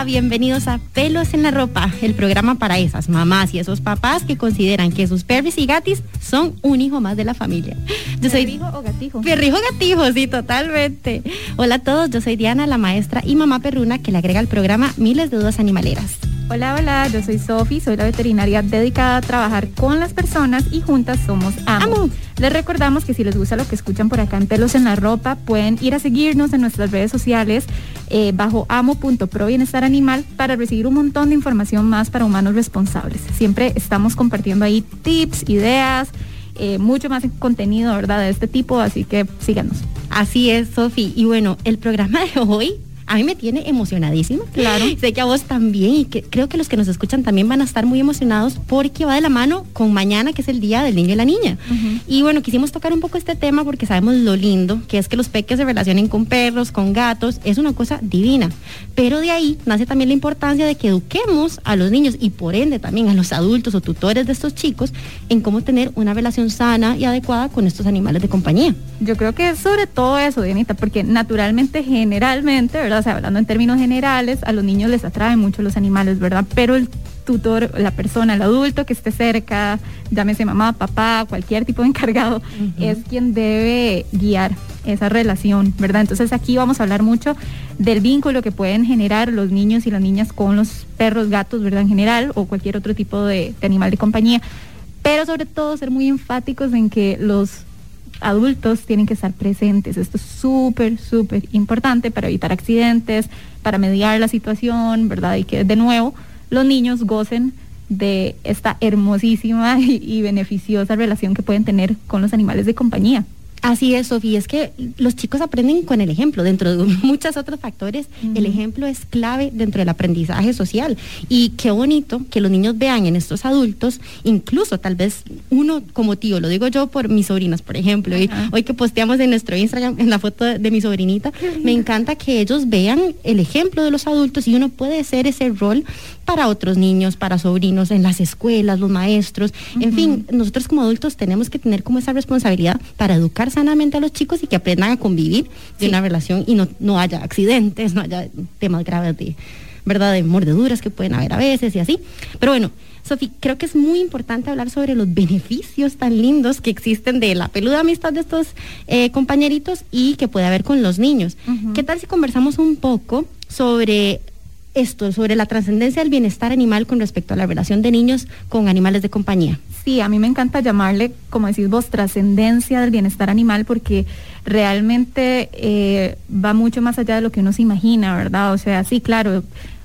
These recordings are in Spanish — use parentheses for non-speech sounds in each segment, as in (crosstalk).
Hola, bienvenidos a Pelos en la Ropa, el programa para esas mamás y esos papás que consideran que sus perris y gatis son un hijo más de la familia. Yo soy ¿Perrijo o gatijo? Perrijo gatijo, sí, totalmente. Hola a todos, yo soy Diana, la maestra y mamá perruna que le agrega al programa miles de dudas animaleras. Hola, hola, yo soy Sofi, soy la veterinaria dedicada a trabajar con las personas y juntas somos AMO. Les recordamos que si les gusta lo que escuchan por acá en Pelos en la Ropa, pueden ir a seguirnos en nuestras redes sociales eh, bajo amo.pro bienestar animal para recibir un montón de información más para humanos responsables. Siempre estamos compartiendo ahí tips, ideas, eh, mucho más contenido, ¿verdad? De este tipo, así que síganos. Así es, Sofi. Y bueno, el programa de hoy a mí me tiene emocionadísima. Claro. sé que a vos también y que creo que los que nos escuchan también van a estar muy emocionados porque va de la mano con mañana, que es el Día del Niño y la Niña. Y bueno, quisimos tocar un poco este tema porque sabemos lo lindo que es que los peques se relacionen con perros, con gatos, es una cosa divina. Pero de ahí nace también la importancia de que eduquemos a los niños y por ende también a los adultos o tutores de estos chicos en cómo tener una relación sana y adecuada con estos animales de compañía. Yo creo que es sobre todo eso, Dianita, porque naturalmente, generalmente, ¿verdad? O sea, hablando en términos generales, a los niños les atraen mucho los animales, ¿verdad? Pero el tutor, la persona, el adulto que esté cerca, llámese mamá, papá, cualquier tipo de encargado, es quien debe guiar esa relación, ¿verdad? Entonces aquí vamos a hablar mucho del vínculo que pueden generar los niños y las niñas con los perros, gatos, ¿verdad? En general, o cualquier otro tipo de animal de compañía. Pero sobre todo ser muy enfáticos en que los adultos tienen que estar presentes. Esto es súper, súper importante para evitar accidentes, para mediar la situación, ¿verdad? Y que de nuevo los niños gocen de esta hermosísima (laughs) y, beneficiosa relación que pueden tener con los animales de compañía. Así es, Sofía, es que los chicos aprenden con el ejemplo. Dentro de (laughs) muchos otros factores, el ejemplo es clave dentro del aprendizaje social. Y qué bonito que los niños vean en estos adultos, incluso tal vez uno como tío, lo digo yo por mis sobrinas, por ejemplo, y hoy que posteamos en nuestro Instagram en la foto de, mi sobrinita, me encanta que ellos vean el ejemplo de los adultos y uno puede ser ese rol para otros niños, para sobrinos, en las escuelas, los maestros, en fin, nosotros como adultos tenemos que tener como esa responsabilidad para educar sanamente a los chicos y que aprendan a convivir de una relación y no, no haya accidentes, no haya temas graves de, ¿verdad? De mordeduras que pueden haber a veces y así. Pero bueno, Sofi, creo que es muy importante hablar sobre los beneficios tan lindos que existen de la peluda amistad de estos eh, compañeritos y que puede haber con los niños. ¿Qué tal si conversamos un poco sobre esto, sobre la trascendencia del bienestar animal con respecto a la relación de niños con animales de compañía. Sí, a mí me encanta llamarle, como decís vos, trascendencia del bienestar animal porque realmente eh, va mucho más allá de lo que uno se imagina, ¿verdad? O sea, sí, claro,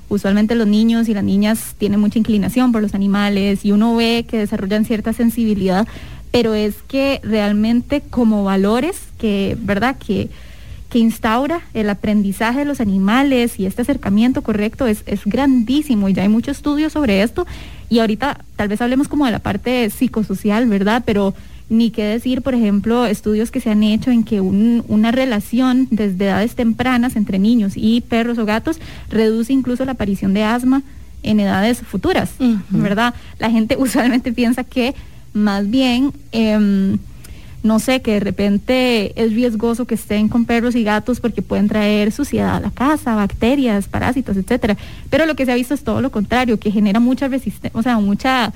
usualmente los niños y las niñas tienen mucha inclinación por los animales y uno ve que desarrollan cierta sensibilidad, pero es que realmente como valores que, ¿verdad? Que que instaura el aprendizaje de los animales y este acercamiento correcto es, es grandísimo y ya hay mucho estudio sobre esto y ahorita tal vez hablemos como de la parte psicosocial, ¿verdad? Pero ni qué decir, por ejemplo, estudios que se han hecho en que una relación desde edades tempranas entre niños y perros o gatos reduce incluso la aparición de asma en edades futuras, ¿verdad? La gente (laughs) usualmente piensa que más bien... Em, no sé, que de repente es riesgoso que estén con perros y gatos porque pueden traer suciedad a la casa, bacterias, parásitos, etcétera. Pero lo que se ha visto es todo lo contrario, que genera mucha resistencia, o sea, mucha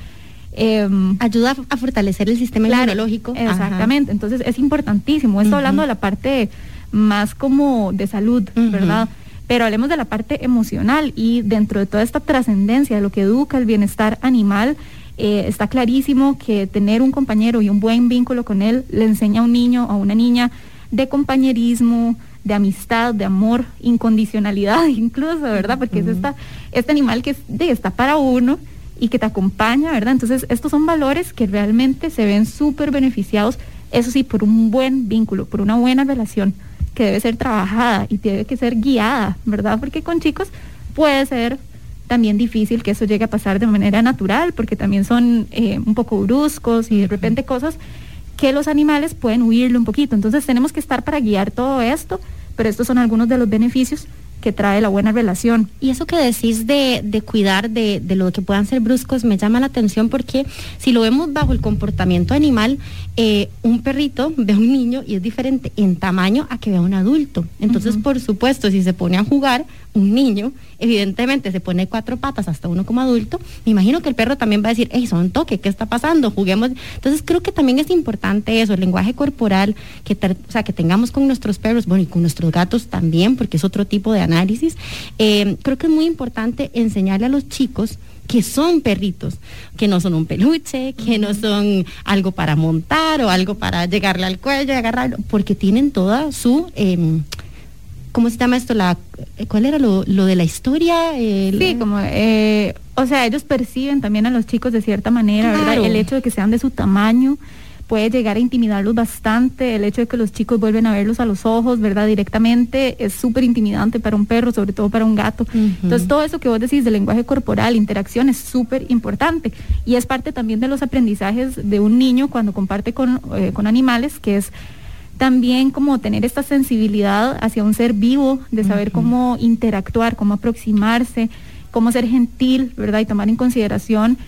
em, ayuda a fortalecer el sistema inmunológico. Exactamente, entonces es importantísimo. Esto hablando de la parte más como de salud, ¿verdad? Pero hablemos de la parte emocional y dentro de toda esta trascendencia de lo que educa el bienestar animal, eh, está clarísimo que tener un compañero y un buen vínculo con él le enseña a un niño o a una niña de compañerismo, de amistad, de amor, incondicionalidad (laughs) incluso, ¿verdad? Porque es esta, este animal que está para uno y que te acompaña, ¿verdad? Entonces, estos son valores que realmente se ven súper beneficiados, eso sí, por un buen vínculo, por una buena relación que debe ser trabajada y debe que ser guiada, ¿verdad? Porque con chicos puede ser también difícil que eso llegue a pasar de manera natural, porque también son eh, un poco bruscos y de repente cosas que los animales pueden huirle un poquito. Entonces tenemos que estar para guiar todo esto, pero estos son algunos de los beneficios que trae la buena relación. Y eso que decís de, de cuidar de, de, lo que puedan ser bruscos me llama la atención porque si lo vemos bajo el comportamiento animal, eh, un perrito ve a un niño y es diferente en tamaño a que vea a un adulto. Entonces, uh -huh. por supuesto, si se pone a jugar, un niño, evidentemente se pone cuatro patas hasta uno como adulto, me imagino que el perro también va a decir, hey, son toque, ¿qué está pasando? Juguemos. Entonces creo que también es importante eso, el lenguaje corporal, que, o sea, que tengamos con nuestros perros, bueno, y con nuestros gatos también, porque es otro tipo de análisis. Eh, creo que es muy importante enseñarle a los chicos que son perritos, que no son un peluche, que no son algo para montar o algo para llegarle al cuello y agarrarlo, porque tienen toda su... Eh, ¿cómo se llama esto? La, ¿Cuál era lo, lo de la historia? Eh, sí, como, eh, o sea, ellos perciben también a los chicos de cierta manera, claro. ¿verdad? El hecho de que sean de su tamaño puede llegar a intimidarlos bastante, el hecho de que los chicos vuelven a verlos a los ojos, ¿verdad? Directamente es súper intimidante para un perro, sobre todo para un gato. Uh -huh. Entonces, todo eso que vos decís del lenguaje corporal, interacción, es súper importante y es parte también de los aprendizajes de un niño cuando comparte con, eh, con animales, que es también como tener esta sensibilidad hacia un ser vivo, de saber uh -huh. cómo interactuar, cómo aproximarse, cómo ser gentil, ¿verdad? Y tomar en consideración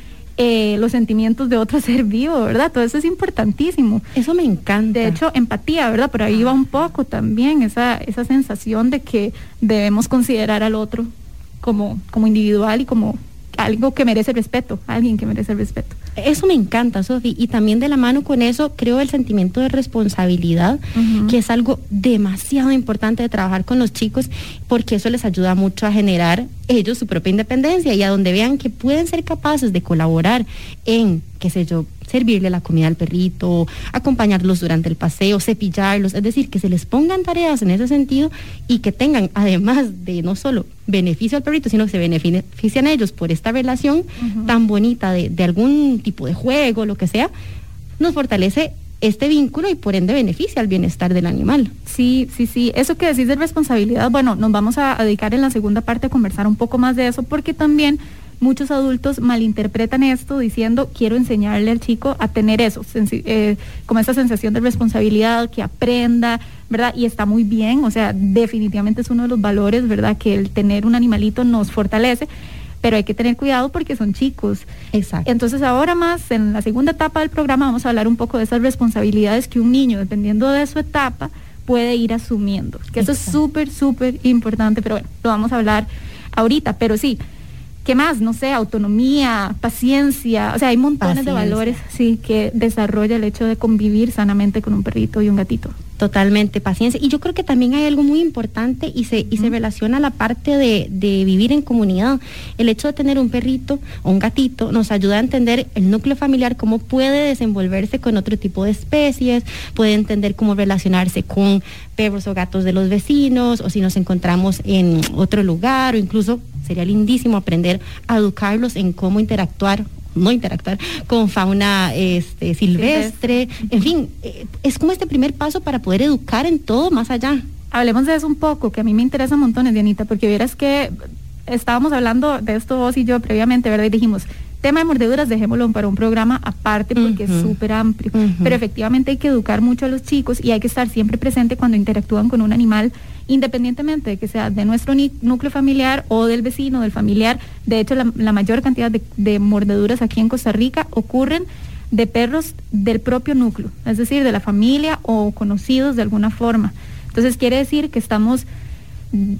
eh, los sentimientos de otro (laughs) ser vivo, ¿verdad? Todo eso es importantísimo. Eso me encanta. De hecho, empatía, ¿verdad? Por ahí va un poco también esa, esa sensación de que debemos considerar al otro como, como individual y como algo que merece respeto, alguien que merece el respeto. Eso me encanta, Sofi. Y también de la mano con eso, creo el sentimiento de responsabilidad, uh -huh. que es algo demasiado importante de trabajar con los chicos, porque eso les ayuda mucho a generar ellos su propia independencia y a donde vean que pueden ser capaces de colaborar en, qué sé yo, servirle la comida al perrito, acompañarlos durante el paseo, cepillarlos, es decir, que se les pongan tareas en ese sentido y que tengan, (laughs) además de no solo beneficio al perrito, sino que se benefician ellos por esta relación uh -huh. tan bonita de, de algún tipo de juego, lo que sea, nos fortalece este vínculo y por ende beneficia al bienestar del animal. Sí, sí, sí. Eso que decís de responsabilidad, bueno, nos vamos a dedicar en la segunda parte a conversar un poco más de eso porque también muchos adultos malinterpretan esto diciendo quiero enseñarle al chico a tener eso, eh, como esa sensación de responsabilidad, que aprenda, ¿verdad? Y está muy bien, o sea, definitivamente es uno de los valores, ¿verdad? Que el tener un animalito nos fortalece pero hay que tener cuidado porque son chicos. Exacto. Entonces ahora más, en la segunda etapa del programa, vamos a hablar un poco de esas responsabilidades que un niño, dependiendo de su etapa, puede ir asumiendo. Que eso es súper, súper importante, pero bueno, lo vamos a hablar ahorita, pero sí. ¿Qué más? No sé, autonomía, paciencia, o sea, hay montones paciencia. de valores, sí, que desarrolla el hecho de convivir sanamente con un perrito y un gatito. Totalmente, paciencia. Y yo creo que también hay algo muy importante y se, y uh -huh. se relaciona a la parte de, de, vivir en comunidad. El hecho de tener un perrito o un gatito nos ayuda a entender el núcleo familiar, cómo puede desenvolverse con otro tipo de especies, puede entender cómo relacionarse con perros o gatos de los vecinos, o si nos encontramos en otro lugar, o incluso sería lindísimo aprender a educarlos en cómo interactuar no interactuar con fauna este, silvestre, en fin, eh, es como este primer paso para poder educar en todo más allá. Hablemos de eso un poco, que a mí me interesa montones, Dianita, porque vieras que estábamos hablando de esto vos y yo previamente, ¿verdad? Y dijimos, tema de mordeduras dejémoslo para un programa aparte porque uh -huh. es súper amplio, uh -huh. pero efectivamente hay que educar mucho a los chicos y hay que estar siempre presente cuando interactúan con un animal, independientemente de que sea de nuestro núcleo familiar o del vecino, del familiar. De hecho, la, la mayor cantidad de, de mordeduras aquí en Costa Rica ocurren de perros del propio núcleo, es decir, de la familia o conocidos de alguna forma. Entonces quiere decir que estamos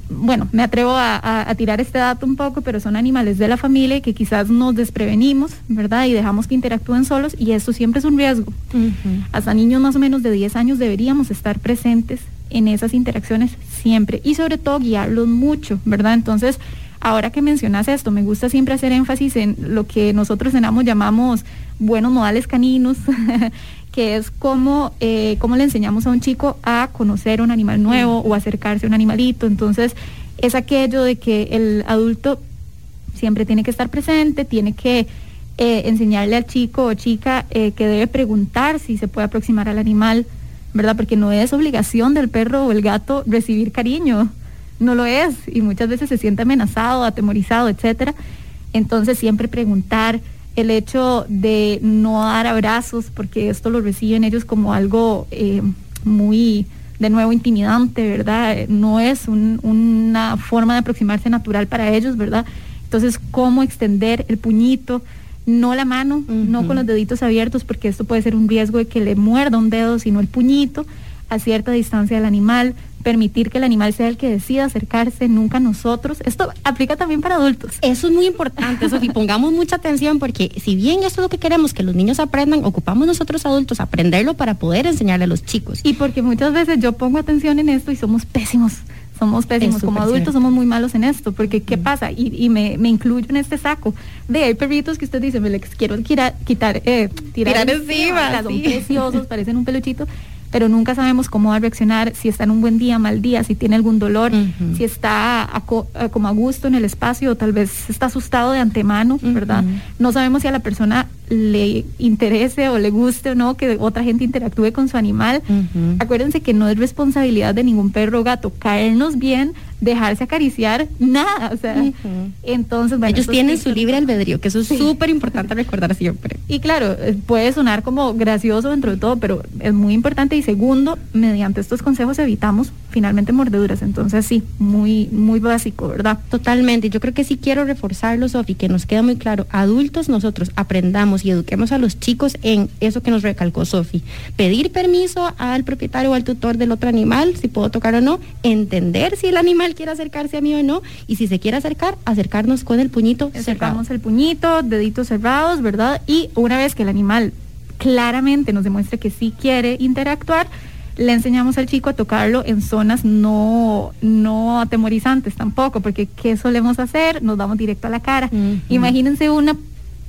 bueno, me atrevo a, a, a, tirar este dato un poco, pero son animales de la familia que quizás nos desprevenimos, ¿verdad? Y dejamos que interactúen solos y eso siempre es un riesgo. Uh -huh. Hasta niños más o menos de 10 años deberíamos estar presentes en esas interacciones siempre y sobre todo guiarlos mucho, ¿verdad? Entonces, ahora que mencionas esto, me gusta siempre hacer énfasis en lo que nosotros en AMO llamamos buenos modales caninos, (laughs) que es cómo, eh, cómo le enseñamos a un chico a conocer un animal nuevo o acercarse a un animalito. Entonces, es aquello de que el adulto siempre tiene que estar presente, tiene que eh, enseñarle al chico o chica eh, que debe preguntar si se puede aproximar al animal, ¿verdad? Porque no es obligación del perro o el gato recibir cariño, no lo es, y muchas veces se siente amenazado, atemorizado, etcétera. Entonces, siempre preguntar, el hecho de no dar abrazos, porque esto lo reciben ellos como algo eh, muy, de nuevo, intimidante, ¿verdad? No es una forma de aproximarse natural para ellos, ¿verdad? Entonces, ¿cómo extender el puñito? No la mano, no con los deditos abiertos, porque esto puede ser un riesgo de que le muerda un dedo, sino el puñito a cierta distancia del animal, permitir que el animal sea el que decida acercarse, nunca nosotros. Esto aplica también para adultos. Eso es muy importante, y (laughs) pongamos mucha atención porque si bien esto es lo que queremos que los niños aprendan, ocupamos nosotros adultos aprenderlo para poder enseñarle a los chicos. Y porque muchas veces yo pongo atención en esto y somos pésimos. Somos pésimos, como adultos somos muy malos en esto, porque ¿qué pasa? Y, me, incluyo en este saco de hay perritos que usted dice, me les quiero quitar, quitar eh, tirar, encima, son preciosos, (laughs) parecen un peluchito, pero nunca sabemos cómo va a reaccionar, si está en un buen día, mal día, si tiene algún dolor, si está como a gusto en el espacio o tal vez está asustado de antemano, ¿verdad? No sabemos si a la persona le interese o le guste o no que otra gente interactúe con su animal. Acuérdense que no es responsabilidad de ningún perro o gato caernos bien, dejarse acariciar, nada. O sea, entonces, bueno. Ellos tienen su libre albedrío, que eso es súper importante recordar siempre. Y claro, eh, puede sonar como gracioso dentro de todo, pero es muy importante. Y segundo, mediante estos consejos evitamos finalmente mordeduras. Entonces, sí, muy, muy básico, ¿verdad? Totalmente. Yo creo que sí quiero reforzarlo, Sofi, que nos queda muy claro. Adultos, nosotros aprendamos y eduquemos a los chicos en eso que nos recalcó Sofi. Pedir permiso al propietario o al tutor del otro animal, si puedo tocar o no, entender si el animal quiere acercarse a mí o no, y si se quiere acercar, acercarnos con el puñito Acercamos el puñito, deditos cerrados, ¿verdad? Y una vez que el animal claramente nos demuestre que sí quiere interactuar, le enseñamos al chico a tocarlo en zonas no, no atemorizantes tampoco, porque ¿qué solemos hacer? Nos vamos directo a la cara. Imagínense una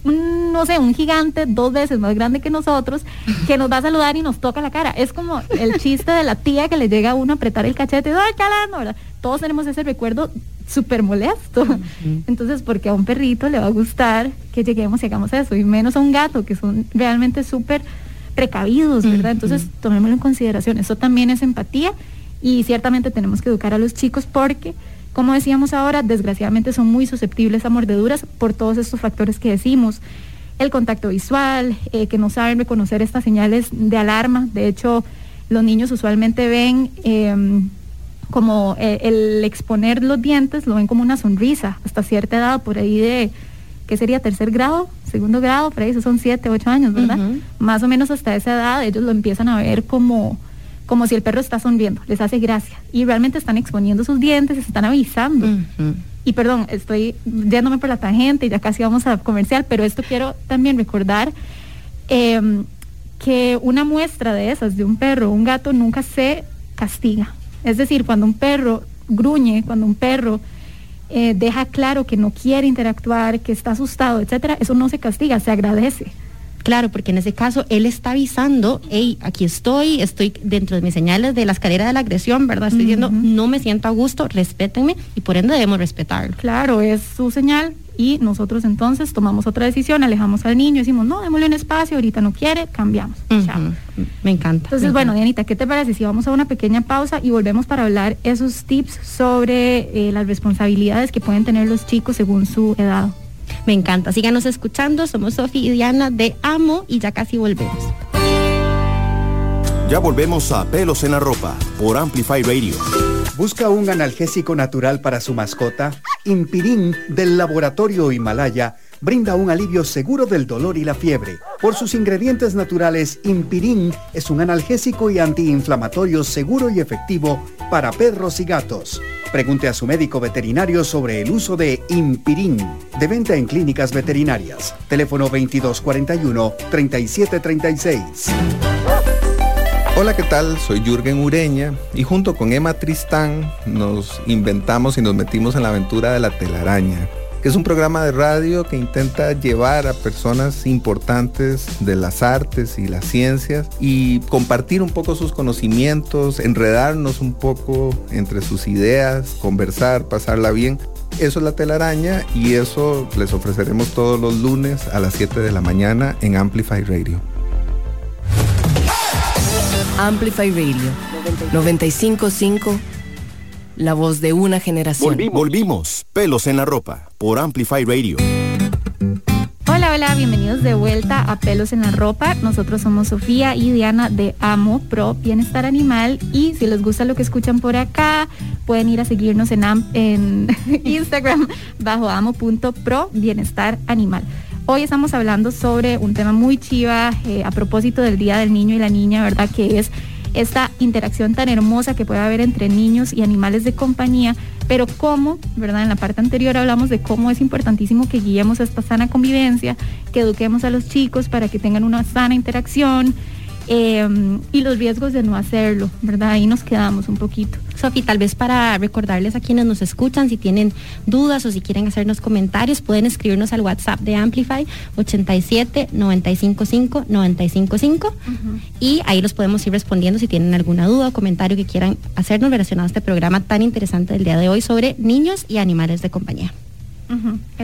no sé, un gigante dos veces más grande que nosotros que nos va a saludar y nos toca la cara. Es como el chiste de la tía que le llega a uno a apretar el cachete, ¡ay, calando! Todos tenemos ese recuerdo súper molesto. Entonces, porque a un perrito le va a gustar que lleguemos y hagamos eso, y menos a un gato, que son realmente súper precavidos, ¿verdad? Entonces, tomémoslo en consideración. Eso también es empatía y ciertamente tenemos que educar a los chicos porque como decíamos ahora, desgraciadamente son muy susceptibles a mordeduras por todos estos factores que decimos. El contacto visual, eh, que no saben reconocer estas señales de alarma. De hecho, los niños usualmente ven em, como eh, el exponer los dientes, lo ven como una sonrisa hasta cierta edad, por ahí de, ¿qué sería? Tercer grado, segundo grado, por ahí, esos son siete, ocho años, ¿verdad? Más o menos hasta esa edad ellos lo empiezan a ver como como si el perro está sonriendo, les hace gracia. Y realmente están exponiendo sus dientes, se están avisando. Y perdón, estoy yéndome por la tangente y ya casi vamos a comercial, pero esto quiero también recordar em, que una muestra de esas de un perro un gato nunca se castiga. Es decir, cuando un perro gruñe, cuando un perro eh, deja claro que no quiere interactuar, que está asustado, etcétera, eso no se castiga, se agradece. Claro, porque en ese caso él está avisando, hey, aquí estoy, estoy dentro de mis señales de la escalera de la agresión, ¿verdad? Estoy diciendo, no me siento a gusto, respétenme y por ende debemos respetarlo. Claro, es su señal y nosotros entonces tomamos otra decisión, alejamos al niño, decimos, no, démosle un espacio, ahorita no quiere, cambiamos. Me encanta. Entonces, bueno, Dianita, ¿qué te parece si vamos a una pequeña pausa y volvemos para hablar esos tips sobre eh, las responsabilidades que pueden tener los chicos según su edad? Me encanta. Síganos escuchando. Somos Sofi y Diana de Amo y ya casi volvemos. Ya volvemos a Pelos en la Ropa por Amplify Radio. ¿Busca un analgésico natural para su mascota? Impirín del laboratorio Himalaya brinda un alivio seguro del dolor y la fiebre. Por sus ingredientes naturales, Impirín es un analgésico y antiinflamatorio seguro y efectivo para perros y gatos. Pregunte a su médico veterinario sobre el uso de Impirín, de venta en clínicas veterinarias. Teléfono 2241-3736. Hola, ¿qué tal? Soy Jürgen Ureña y junto con Emma Tristán nos inventamos y nos metimos en la aventura de la telaraña que es un programa de radio que intenta llevar a personas importantes de las artes y las ciencias y compartir un poco sus conocimientos, enredarnos un poco entre sus ideas, conversar, pasarla bien. Eso es la telaraña y eso les ofreceremos todos los lunes a las 7 de la mañana en Amplify Radio. Amplify Radio 955 la voz de una generación. Volvimos, Volvimos. Pelos en la ropa por Amplify Radio. Hola, hola, bienvenidos de vuelta a Pelos en la Ropa. Nosotros somos Sofía y Diana de Amo Pro Bienestar Animal y si les gusta lo que escuchan por acá, pueden ir a seguirnos en, en (laughs) Instagram bajo amo.pro Bienestar Animal. Hoy estamos hablando sobre un tema muy chiva eh, a propósito del Día del Niño y la Niña, ¿verdad? Que es esta interacción tan hermosa que puede haber entre niños y animales de compañía, pero cómo, ¿verdad? En la parte anterior hablamos de cómo es importantísimo que guiemos esta sana convivencia, que eduquemos a los chicos para que tengan una sana interacción, Em, y los riesgos de no hacerlo, ¿verdad? Ahí nos quedamos un poquito. Sofi, tal vez para recordarles a quienes nos escuchan, si tienen dudas o si quieren hacernos comentarios, pueden escribirnos al WhatsApp de Amplify 87 955 955 y ahí los podemos ir respondiendo si tienen alguna duda o comentario que quieran hacernos relacionado a este programa tan interesante del día de hoy sobre niños y animales de compañía.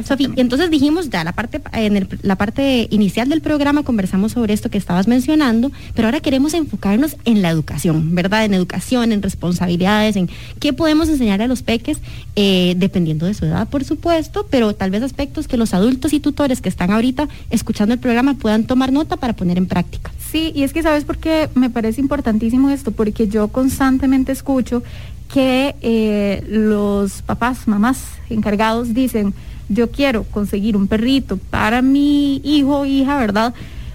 Sofía, entonces dijimos ya la parte en la parte inicial del programa conversamos sobre esto que estabas mencionando, pero ahora queremos enfocarnos en la educación, ¿verdad? En educación, en responsabilidades, en qué podemos enseñar a los peques, eh, dependiendo de su edad, por supuesto, pero tal vez aspectos que los adultos y tutores que están ahorita escuchando el programa puedan tomar nota para poner en práctica. Sí, y es que sabes por qué me parece importantísimo esto, porque yo constantemente escucho que eh, los papás, mamás encargados dicen, yo quiero conseguir un perrito para mi hijo o hija, ¿verdad?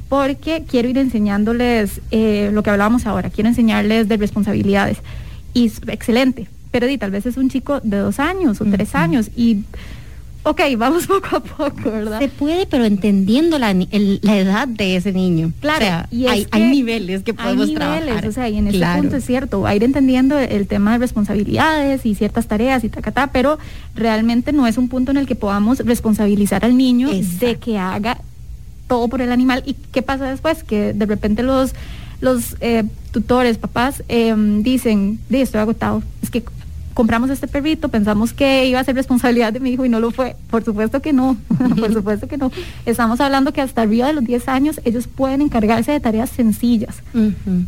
Porque quiero ir enseñándoles eh, lo que hablábamos ahora, quiero enseñarles de responsabilidades. Y excelente, pero di, tal vez es un chico de dos años o tres años y ok, vamos (laughs) poco a poco, ¿verdad? Se puede, pero entendiendo la, edad de ese niño. Claro, y hay, niveles que podemos hay niveles, O sea, y en ese punto es cierto, va a ir entendiendo el tema de responsabilidades y ciertas tareas y tacatá, pero realmente no es un punto en el que podamos responsabilizar al niño de que haga todo por el animal. ¿Y qué pasa después? Que de repente los los eh, tutores, papás, em, dicen, estoy agotado, es que compramos este perrito, pensamos que iba a ser responsabilidad de mi hijo y no lo fue. Por supuesto que no, (laughs) por supuesto que no. Estamos hablando que hasta arriba de los 10 años ellos pueden encargarse de tareas sencillas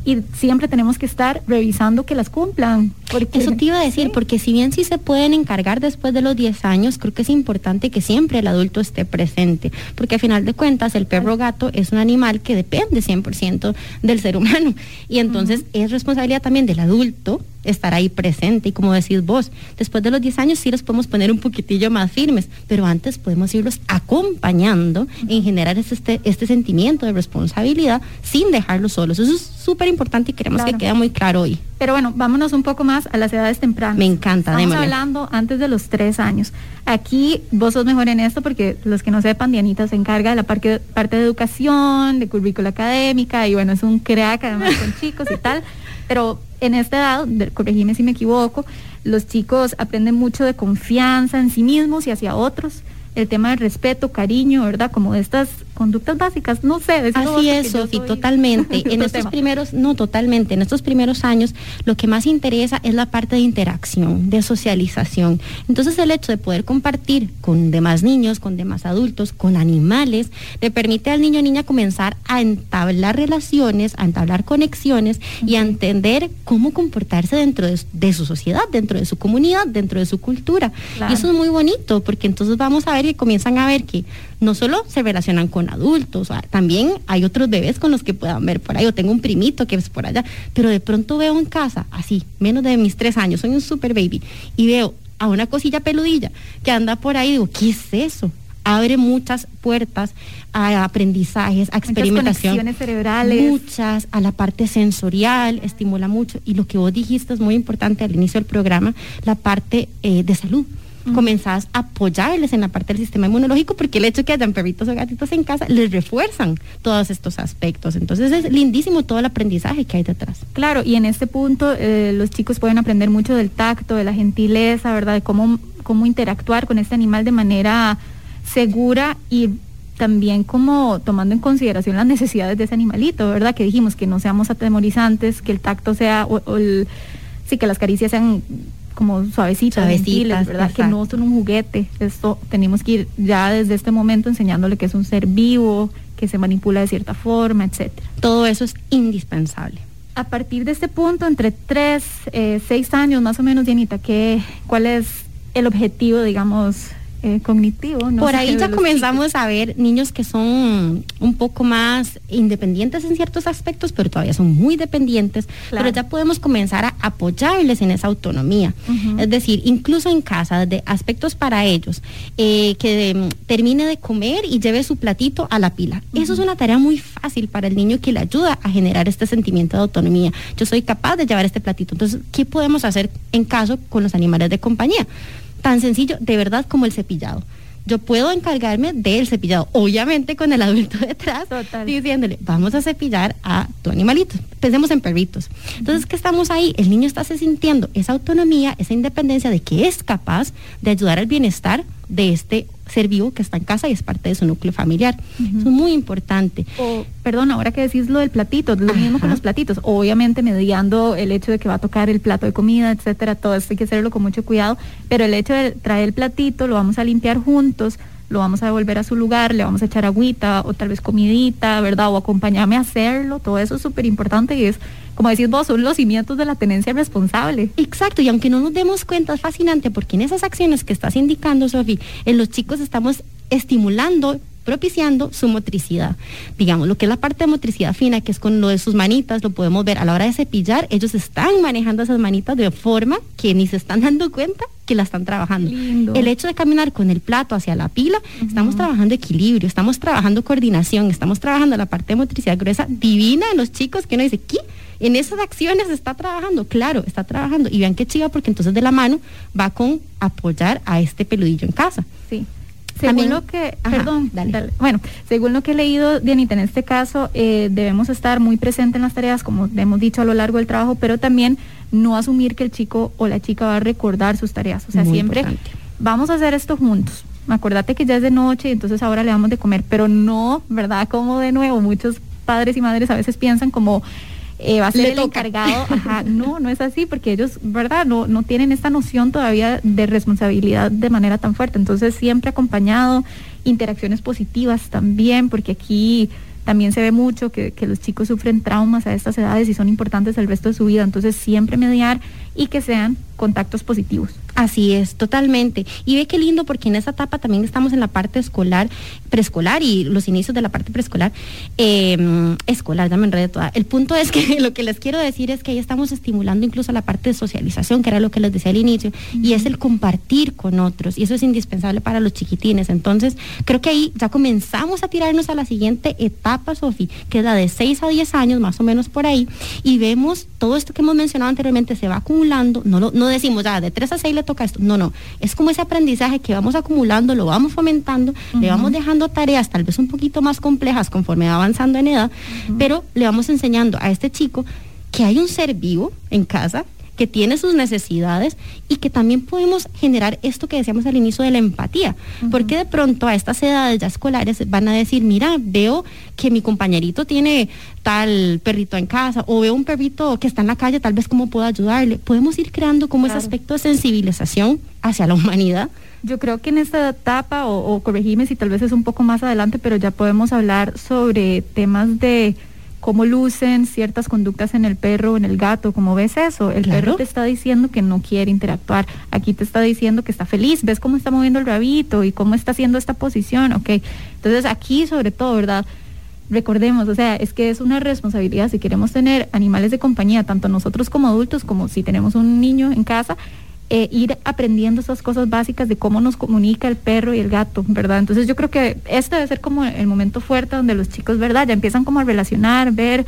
y siempre tenemos que estar revisando que las cumplan. Porque, Eso te iba a decir, porque si bien sí se pueden encargar después de los 10 años, creo que es importante que siempre el adulto esté presente, porque a final de cuentas el perro gato es un animal que depende 100% del ser humano y entonces es responsabilidad también del adulto estar ahí presente. Y como decís vos, después de los 10 años sí los podemos poner un poquitillo más firmes, pero antes podemos irlos acompañando en generar este, este sentimiento de responsabilidad sin dejarlos solos. Eso es súper importante y queremos que quede muy claro hoy. Pero bueno, vámonos un poco más a las edades tempranas. Me encanta, Estamos hablando antes de los tres años. Aquí vos sos mejor en esto porque los que no sepan, Dianita se encarga de la parte, parte de educación, de currícula académica y bueno, es un crack además con chicos y tal. (laughs) Pero en esta edad, corregime si me equivoco, los chicos aprenden mucho de confianza en sí mismos y hacia otros el tema del respeto, cariño, ¿verdad? Como de estas conductas básicas, no sé. Así es, Sofi, totalmente. (laughs) en estos primeros, no, totalmente, en estos primeros años lo que más interesa es la parte de interacción, de socialización. Entonces el hecho de poder compartir con demás niños, con demás adultos, con animales, le permite al niño o niña comenzar a entablar relaciones, a entablar conexiones y a entender cómo comportarse dentro de, su sociedad, dentro de su comunidad, dentro de su cultura. Y eso es muy bonito, porque entonces vamos a ver que comienzan a ver que no solo se relacionan con adultos, también hay otros bebés con los que puedan ver por ahí. Yo tengo un primito que es por allá, pero de pronto veo en casa, así, menos de mis tres años, soy un super baby, y veo a una cosilla peludilla que anda por ahí, digo, ¿qué es eso? abre muchas puertas a aprendizajes, a experimentación. Muchas cerebrales. Muchas, a la parte sensorial, estimula mucho. Y lo que vos dijiste es muy importante al inicio del programa, la parte eh, de salud comenzás a apoyarles en la parte del sistema inmunológico porque el hecho de que hayan perritos o gatitos en casa les refuerzan todos estos aspectos. Entonces es lindísimo todo el aprendizaje que hay detrás. Claro, y en este punto eh, los chicos pueden aprender mucho del tacto, de la gentileza, ¿verdad? De cómo, cómo interactuar con este animal de manera segura y también como tomando en consideración las necesidades de ese animalito, ¿verdad? Que dijimos que no seamos atemorizantes, que el tacto sea, o, sí, que las caricias sean como suavecitas, suavecitas ¿verdad? Que no son un juguete. Esto tenemos que ir ya desde este momento enseñándole que es un ser vivo, que se manipula de cierta forma, etcétera. Todo eso es indispensable. A partir de este punto, entre tres, eh, seis años más o menos, Dianita, ¿qué, ¿cuál es el objetivo, digamos, eh, cognitivo. No Por ahí de ya comenzamos a ver niños que son un poco más independientes en ciertos aspectos, pero todavía son muy dependientes, Claro. pero ya podemos comenzar a apoyarles en esa autonomía. Es decir, incluso en casa, desde aspectos para ellos, eh, que termine de comer y lleve su platito a la pila. Eso es una tarea muy fácil para el niño que le ayuda a generar este sentimiento de autonomía. Yo soy capaz de llevar este platito. Entonces, ¿qué podemos hacer en caso con los animales de compañía? Tan sencillo, de verdad, como el cepillado. Yo puedo encargarme del cepillado, obviamente con el adulto (laughs) detrás, Total. diciéndole, vamos a cepillar a tu animalito. Pensemos en perritos. Entonces, ¿qué estamos ahí? El niño está se sintiendo esa autonomía, esa independencia de que es capaz de ayudar al bienestar de este ser vivo que está en casa y es parte de su núcleo familiar. Eso es muy importante. O, perdón, ahora que decís lo del platito, lo mismo con los platitos. Obviamente mediando el hecho de que va a tocar el plato de comida, etcétera, todo esto hay que hacerlo con mucho cuidado, pero el hecho de traer el platito, lo vamos a limpiar juntos, lo vamos a devolver a su lugar, le vamos a echar agüita o tal vez comidita, ¿verdad? O acompañarme a hacerlo, todo eso es súper importante y es, como decís vos, son los cimientos de la tenencia responsable. Exacto, y aunque no nos demos cuenta, es fascinante porque en esas acciones que estás indicando, Sofi, en los chicos estamos estimulando propiciando su motricidad. Digamos, lo que es la parte de motricidad fina, que es con lo de sus manitas, lo podemos ver a la hora de cepillar, ellos están manejando esas manitas de forma que ni se están dando cuenta que la están trabajando. Lindo. El hecho de caminar con el plato hacia la pila, estamos trabajando equilibrio, estamos trabajando coordinación, estamos trabajando la parte de motricidad gruesa divina en los chicos que uno dice, ¿qué? En esas acciones está trabajando, claro, está trabajando. Y vean qué chiva, porque entonces de la mano va con apoyar a este peludillo en casa. Sí. Según También- lo que, Ajá, perdón, dale. dale. bueno, según lo que he leído, Dianita, en este caso eh, debemos estar muy presentes en las tareas, como hemos dicho a lo largo del trabajo, pero también no asumir que el chico o la chica va a recordar sus tareas. O sea, Muy siempre importante. vamos a hacer esto juntos. Acordate que ya es de noche y entonces ahora le damos de comer, pero no, ¿verdad? Como de nuevo, muchos padres y madres a veces piensan como eh, va a ser Le el toca. encargado. (laughs) Ajá, no, no es así, porque ellos, ¿verdad? No, no tienen esta noción todavía de responsabilidad de manera tan fuerte. Entonces, siempre acompañado, interacciones positivas también, porque aquí también se ve mucho que, que los chicos sufren traumas a estas edades y son importantes el resto de su vida. Entonces, siempre mediar y que sean contactos positivos. Así es, totalmente. Y ve qué lindo porque en esa etapa también estamos en la parte escolar, preescolar y los inicios de la parte preescolar, eh, escolar, ya me enredé toda. El punto es que (laughs) lo que les quiero decir es que ahí estamos estimulando incluso la parte de socialización, que era lo que les decía al inicio, y es el compartir con otros, y eso es indispensable para los chiquitines. Entonces, creo que ahí ya comenzamos a tirarnos a la siguiente etapa, Sofi, que es la de 6 a 10 años, más o menos por ahí, y vemos todo esto que hemos mencionado anteriormente se va acumulando, no, lo- no decimos ya de 3 a 6 le toca esto, no, no, es como ese aprendizaje que vamos acumulando, lo vamos fomentando, le vamos dejando tareas tal vez un poquito más complejas conforme va avanzando en edad, pero le vamos enseñando a este chico que hay un ser vivo en casa que tiene sus necesidades y que también podemos generar esto que decíamos al inicio de la empatía, porque de pronto a estas edades ya escolares van a decir, mira, veo que mi compañerito tiene tal perrito en casa o veo un perrito que está en la calle, tal vez cómo puedo ayudarle. Podemos ir creando como ese aspecto de sensibilización hacia la humanidad. Yo creo que en esta etapa, o, o corregime si tal vez es un poco más adelante, pero ya podemos hablar sobre temas de cómo lucen ciertas conductas en el perro o en el gato, como ves eso, el Claro. perro te está diciendo que no quiere interactuar, aquí te está diciendo que está feliz, ves cómo está moviendo el rabito y cómo está haciendo esta posición, ok. Entonces aquí sobre todo, ¿verdad? Recordemos, o sea, es que es una responsabilidad si queremos tener animales de compañía, tanto nosotros como adultos, como si tenemos un niño en casa, eh, ir aprendiendo esas cosas básicas de cómo nos comunica el perro y el gato, ¿verdad? Entonces yo creo que este debe ser como el momento fuerte donde los chicos, ¿verdad? Ya empiezan como a relacionar, ver.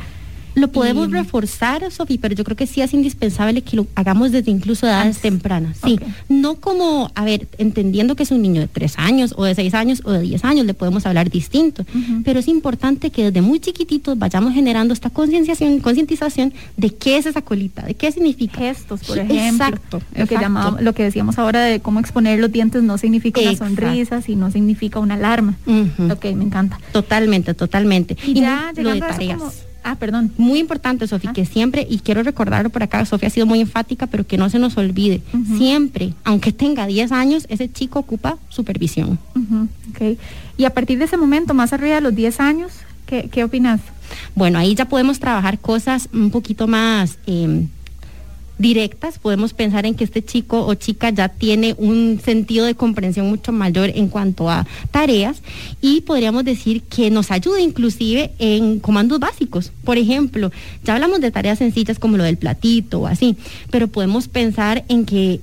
Lo podemos Y- reforzar, Sofi, pero yo creo que sí es indispensable que lo hagamos desde incluso edades Antes. tempranas. Sí, no como, a ver, entendiendo que es un niño de tres años o de seis años o de diez años, le podemos hablar distinto. Pero es importante que desde muy chiquititos vayamos generando esta concienciación, concientización de qué es esa colita, de qué significa. gestos, por ejemplo. exacto, Lo que, llamaba- lo que decíamos ahora de cómo exponer los dientes no significa una Exacto. sonrisa, sino significa una alarma. Ujú. Ok, me encanta. Totalmente, totalmente. Y, ya muy- lo de llegando a eso tareas. como- Ah, perdón. Muy importante, Sofi, Ajá. que siempre, y quiero recordarlo por acá, Sofía ha sido muy enfática, pero que no se nos olvide, siempre, aunque tenga 10 años, ese chico ocupa supervisión. Ujú, ok. Y a partir de ese momento, más arriba de los 10 años, ¿qué, qué opinas? Bueno, ahí ya podemos trabajar cosas un poquito más, eh, directas, podemos pensar en que este chico o chica ya tiene un sentido de comprensión mucho mayor en cuanto a tareas y podríamos decir que nos ayuda inclusive en comandos básicos. Por ejemplo, ya hablamos de tareas sencillas como lo del platito o así, pero podemos pensar en que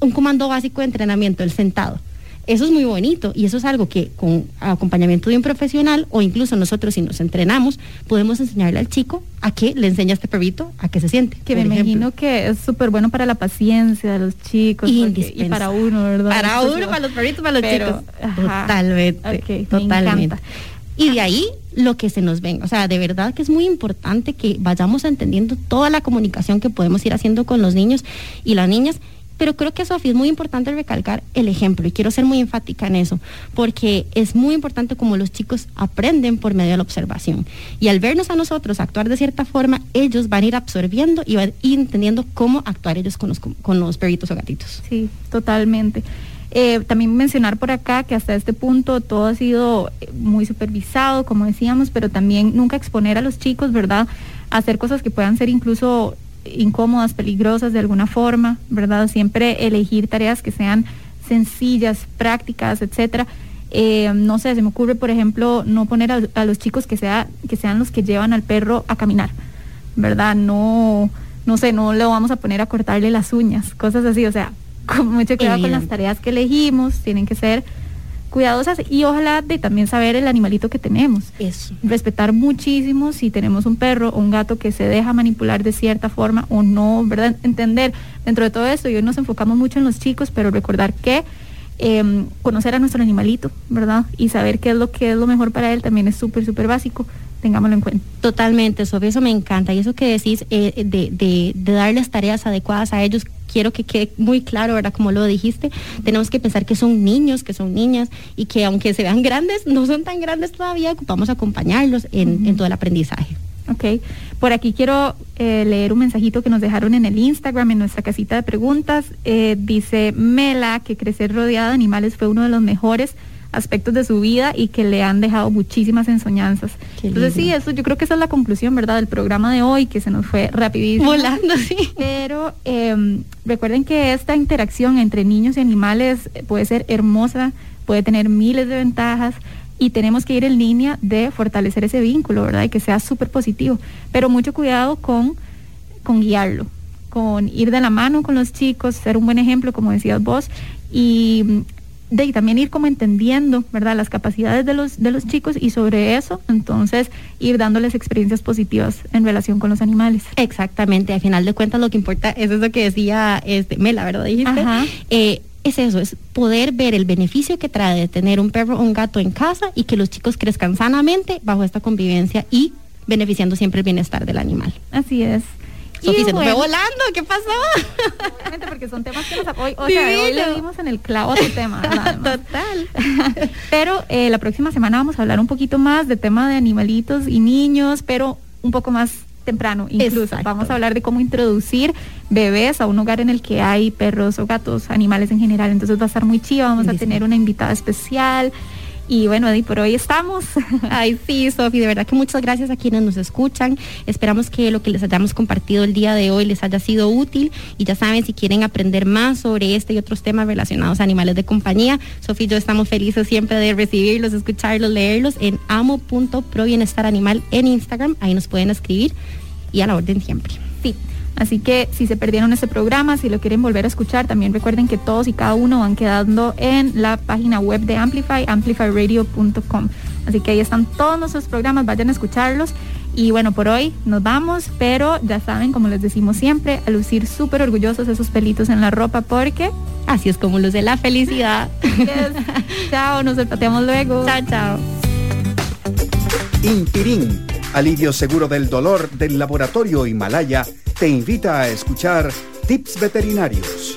un comando básico de entrenamiento, el sentado, eso es muy bonito y eso es algo que con acompañamiento de un profesional o incluso nosotros si nos entrenamos podemos enseñarle al chico a que le enseña a este perrito a que se siente. Que me imagino que es súper bueno para la paciencia de los chicos y para uno, ¿verdad? Para uno, para los perritos, para los chicos. totalmente. totalmente. Y de ahí lo que se nos venga. O sea, de verdad que es muy importante que vayamos entendiendo toda la comunicación que podemos ir haciendo con los niños y las niñas pero creo que, Sofía, es muy importante recalcar el ejemplo y quiero ser muy enfática en eso, porque es muy importante como los chicos aprenden por medio de la observación. Y al vernos a nosotros actuar de cierta forma, ellos van a ir absorbiendo y van entendiendo cómo actuar ellos con los, con los perritos o gatitos. Sí, totalmente. Eh, también mencionar por acá que hasta este punto todo ha sido eh, muy supervisado, como decíamos, pero también nunca exponer a los chicos, ¿verdad? A hacer cosas que puedan ser incluso incómodas, peligrosas de alguna forma, ¿verdad? Siempre elegir tareas que sean sencillas, prácticas, etcétera. Eh, no sé, se me ocurre, por ejemplo, no poner a, los chicos que, sea, que sean los que llevan al perro a caminar, ¿verdad? No, no sé, no le vamos a poner a cortarle las uñas, cosas así, o sea, (laughs) con mucho cuidado con las tareas que elegimos, tienen que ser cuidadosas y ojalá de también saber el animalito que tenemos. Eso. Respetar muchísimo si tenemos un perro o un gato que se deja manipular de cierta forma o no, ¿verdad? Entender dentro de todo esto y hoy nos enfocamos mucho en los chicos, pero recordar que em, conocer a nuestro animalito, ¿verdad? Y saber qué es lo que es lo mejor para él también es súper, súper básico. Tengámoslo en cuenta. Totalmente, Sofía, eso me encanta. Y eso que decís eh, de, de, de darles tareas adecuadas a ellos, quiero que quede muy claro, ¿verdad? Como lo dijiste, tenemos que pensar que son niños, que son niñas y que aunque se vean grandes, no son tan grandes todavía, ocupamos acompañarlos en, todo el aprendizaje. Ok, por aquí quiero eh, leer un mensajito que nos dejaron en el Instagram, en nuestra casita de preguntas. Eh, dice Mela que crecer rodeada de animales fue uno de los mejores aspectos de su vida y que le han dejado muchísimas enseñanzas. Entonces sí, eso yo creo que esa es la conclusión, ¿verdad? Del programa de hoy, que se nos fue rapidísimo. Volando, sí. Pero em, recuerden que esta interacción entre niños y animales puede ser hermosa, puede tener miles de ventajas y tenemos que ir en línea de fortalecer ese vínculo, ¿verdad? Y que sea súper positivo. Pero mucho cuidado con, con guiarlo, con ir de la mano con los chicos, ser un buen ejemplo, como decías vos, y de también ir como entendiendo, ¿verdad? Las capacidades de los, de los chicos y sobre eso, entonces, ir dándoles experiencias positivas en relación con los animales. Exactamente, al final de cuentas lo que importa es eso que decía este, Mela, ¿verdad? Dijiste. Eh, es eso, es poder ver el beneficio que trae de tener un perro o un gato en casa y que los chicos crezcan sanamente bajo esta convivencia y beneficiando siempre el bienestar del animal. Así es. Sofía se fue volando, ¿qué pasó? porque son temas que nos hoy, o sea, hoy le dimos en el clavo a tema. Total. (laughs) pero eh, la próxima semana vamos a hablar un poquito más de tema de animalitos y niños, pero un poco más temprano incluso. Vamos a hablar de cómo introducir bebés a un hogar en el que hay perros o gatos, animales en general. Entonces va a estar muy chido, vamos a tener una invitada especial. Y bueno, Eddie, por hoy estamos. (laughs) Ay, sí, Sofi, de verdad que muchas gracias a quienes nos escuchan. Esperamos que lo que les hayamos compartido el día de hoy les haya sido útil. Y ya saben, si quieren aprender más sobre este y otros temas relacionados a animales de compañía, Sofi y yo estamos felices siempre de recibirlos, escucharlos, leerlos en amo.probienestar animal en Instagram. Ahí nos pueden escribir y a la orden siempre. Sí. Así que si se perdieron ese programa, si lo quieren volver a escuchar, también recuerden que todos y cada uno van quedando en la página web de Amplify, amplifyradio.com. Así que ahí están todos nuestros programas, vayan a escucharlos. Y bueno, por hoy nos vamos, pero ya saben, como les decimos siempre, a lucir súper orgullosos esos pelitos en la ropa porque así es como luce la felicidad. (laughs) chao, nos pateamos luego. Chao, chao. Alivio seguro del dolor del laboratorio Himalaya te invita a escuchar tips veterinarios.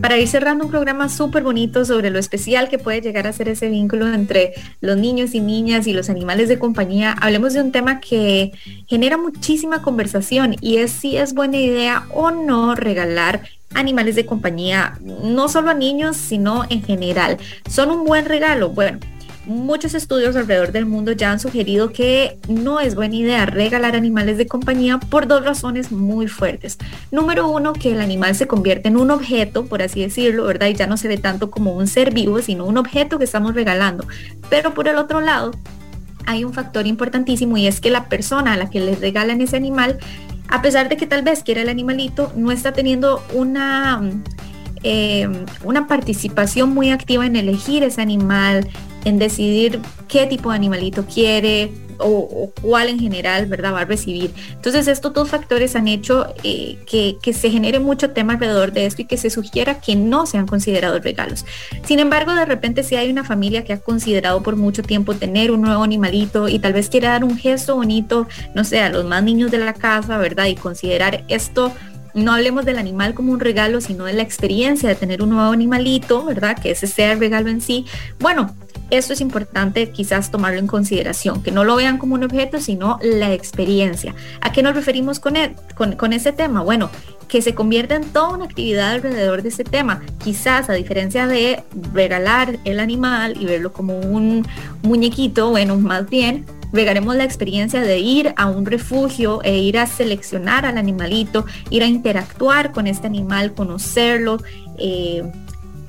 Para ir cerrando un programa súper bonito sobre lo especial que puede llegar a ser ese vínculo entre los niños y niñas y los animales de compañía, hablemos de un tema que genera muchísima conversación y es si es buena idea o no regalar animales de compañía, no solo a niños, sino en general. ¿Son un buen regalo? Bueno, muchos estudios alrededor del mundo ya han sugerido que no es buena idea regalar animales de compañía por dos razones muy fuertes. Número uno, que el animal se convierte en un objeto, por así decirlo, ¿verdad? Y ya no se ve tanto como un ser vivo, sino un objeto que estamos regalando. Pero por el otro lado, hay un factor importantísimo y es que la persona a la que le regalan ese animal, a pesar de que tal vez quiera el animalito, no está teniendo una, eh, una participación muy activa en elegir ese animal, en decidir qué tipo de animalito quiere, o, cuál en general, ¿verdad? Va a recibir. Entonces, estos dos factores han hecho eh, que, que, se genere mucho tema alrededor de esto y que se sugiera que no sean considerados regalos. Sin embargo, de repente si hay una familia que ha considerado por mucho tiempo tener un nuevo animalito y tal vez quiere dar un gesto bonito, no sé, a los más niños de la casa, ¿verdad? Y considerar esto no hablemos del animal como un regalo, sino de la experiencia de tener un nuevo animalito, ¿verdad? Que ese sea el regalo en sí. Bueno, esto es importante quizás tomarlo en consideración, que no lo vean como un objeto, sino la experiencia. ¿A qué nos referimos con, e, con, ese tema? Bueno, que se convierta en toda una actividad alrededor de ese tema. Quizás a diferencia de regalar el animal y verlo como un muñequito, bueno, más bien regaremos la experiencia de ir a un refugio e ir a seleccionar al animalito, ir a interactuar con este animal, conocerlo, eh,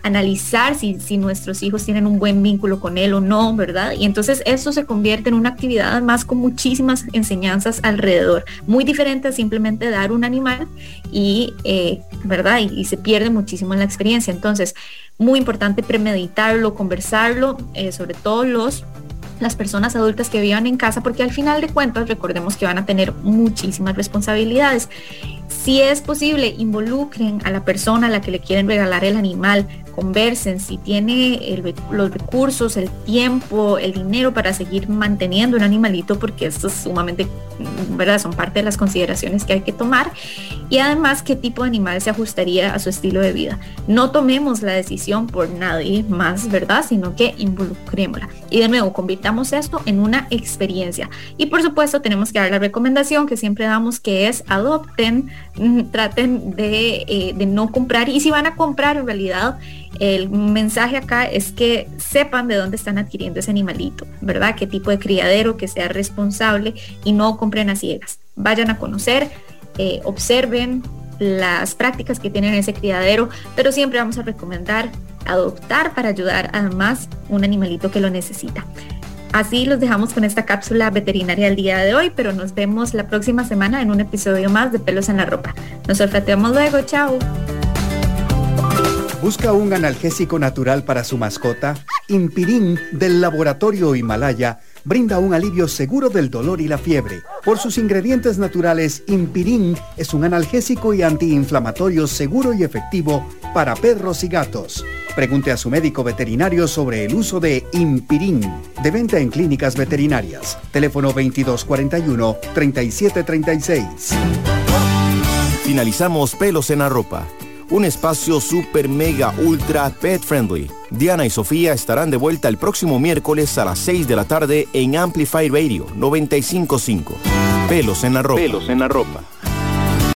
analizar si, si, nuestros hijos tienen un buen vínculo con él o no, ¿verdad? Y entonces esto se convierte en una actividad además con muchísimas enseñanzas alrededor, muy diferente a simplemente dar un animal y, eh, ¿verdad? Y, se pierde muchísimo en la experiencia. Entonces, muy importante premeditarlo, conversarlo, eh, sobre todo los las personas adultas que vivan en casa, porque al final de cuentas recordemos que van a tener muchísimas responsabilidades. Si es posible, involucren a la persona a la que le quieren regalar el animal, conversen si tiene los recursos, el tiempo, el dinero para seguir manteniendo un animalito, porque esto es sumamente, ¿verdad? Son parte de las consideraciones que hay que tomar. Y además, qué tipo de animal se ajustaría a su estilo de vida. No tomemos la decisión por nadie más, ¿verdad? Sino que involucrémosla. Y de nuevo, convirtamos esto en una experiencia. Y por supuesto, tenemos que dar la recomendación que siempre damos, que es adopten, mm, traten de, eh, de no comprar. Y si van a comprar, en realidad, el mensaje acá es que sepan de dónde están adquiriendo ese animalito, ¿verdad? Qué tipo de criadero, que sea responsable y no compren a ciegas. Vayan a conocer, eh, observen las prácticas que tienen ese criadero, pero siempre vamos a recomendar adoptar para ayudar además un animalito que lo necesita. Así los dejamos con esta cápsula veterinaria el día de hoy, pero nos vemos la próxima semana en un episodio más de Pelos en la Ropa. Nos olfateamos luego, chao. ¿Busca un analgésico natural para su mascota? Impirin del laboratorio Himalaya brinda un alivio seguro del dolor y la fiebre. Por sus ingredientes naturales, Impirin es un analgésico y antiinflamatorio seguro y efectivo para perros y gatos. Pregunte a su médico veterinario sobre el uso de Impirin, de venta en clínicas veterinarias. Teléfono 2241-3736. Finalizamos Pelos en la Ropa un espacio super mega ultra pet friendly. Diana y Sofía estarán de vuelta el próximo miércoles a las 6 de la tarde en Amplify Radio 955. Pelos en la ropa. Pelos en la ropa.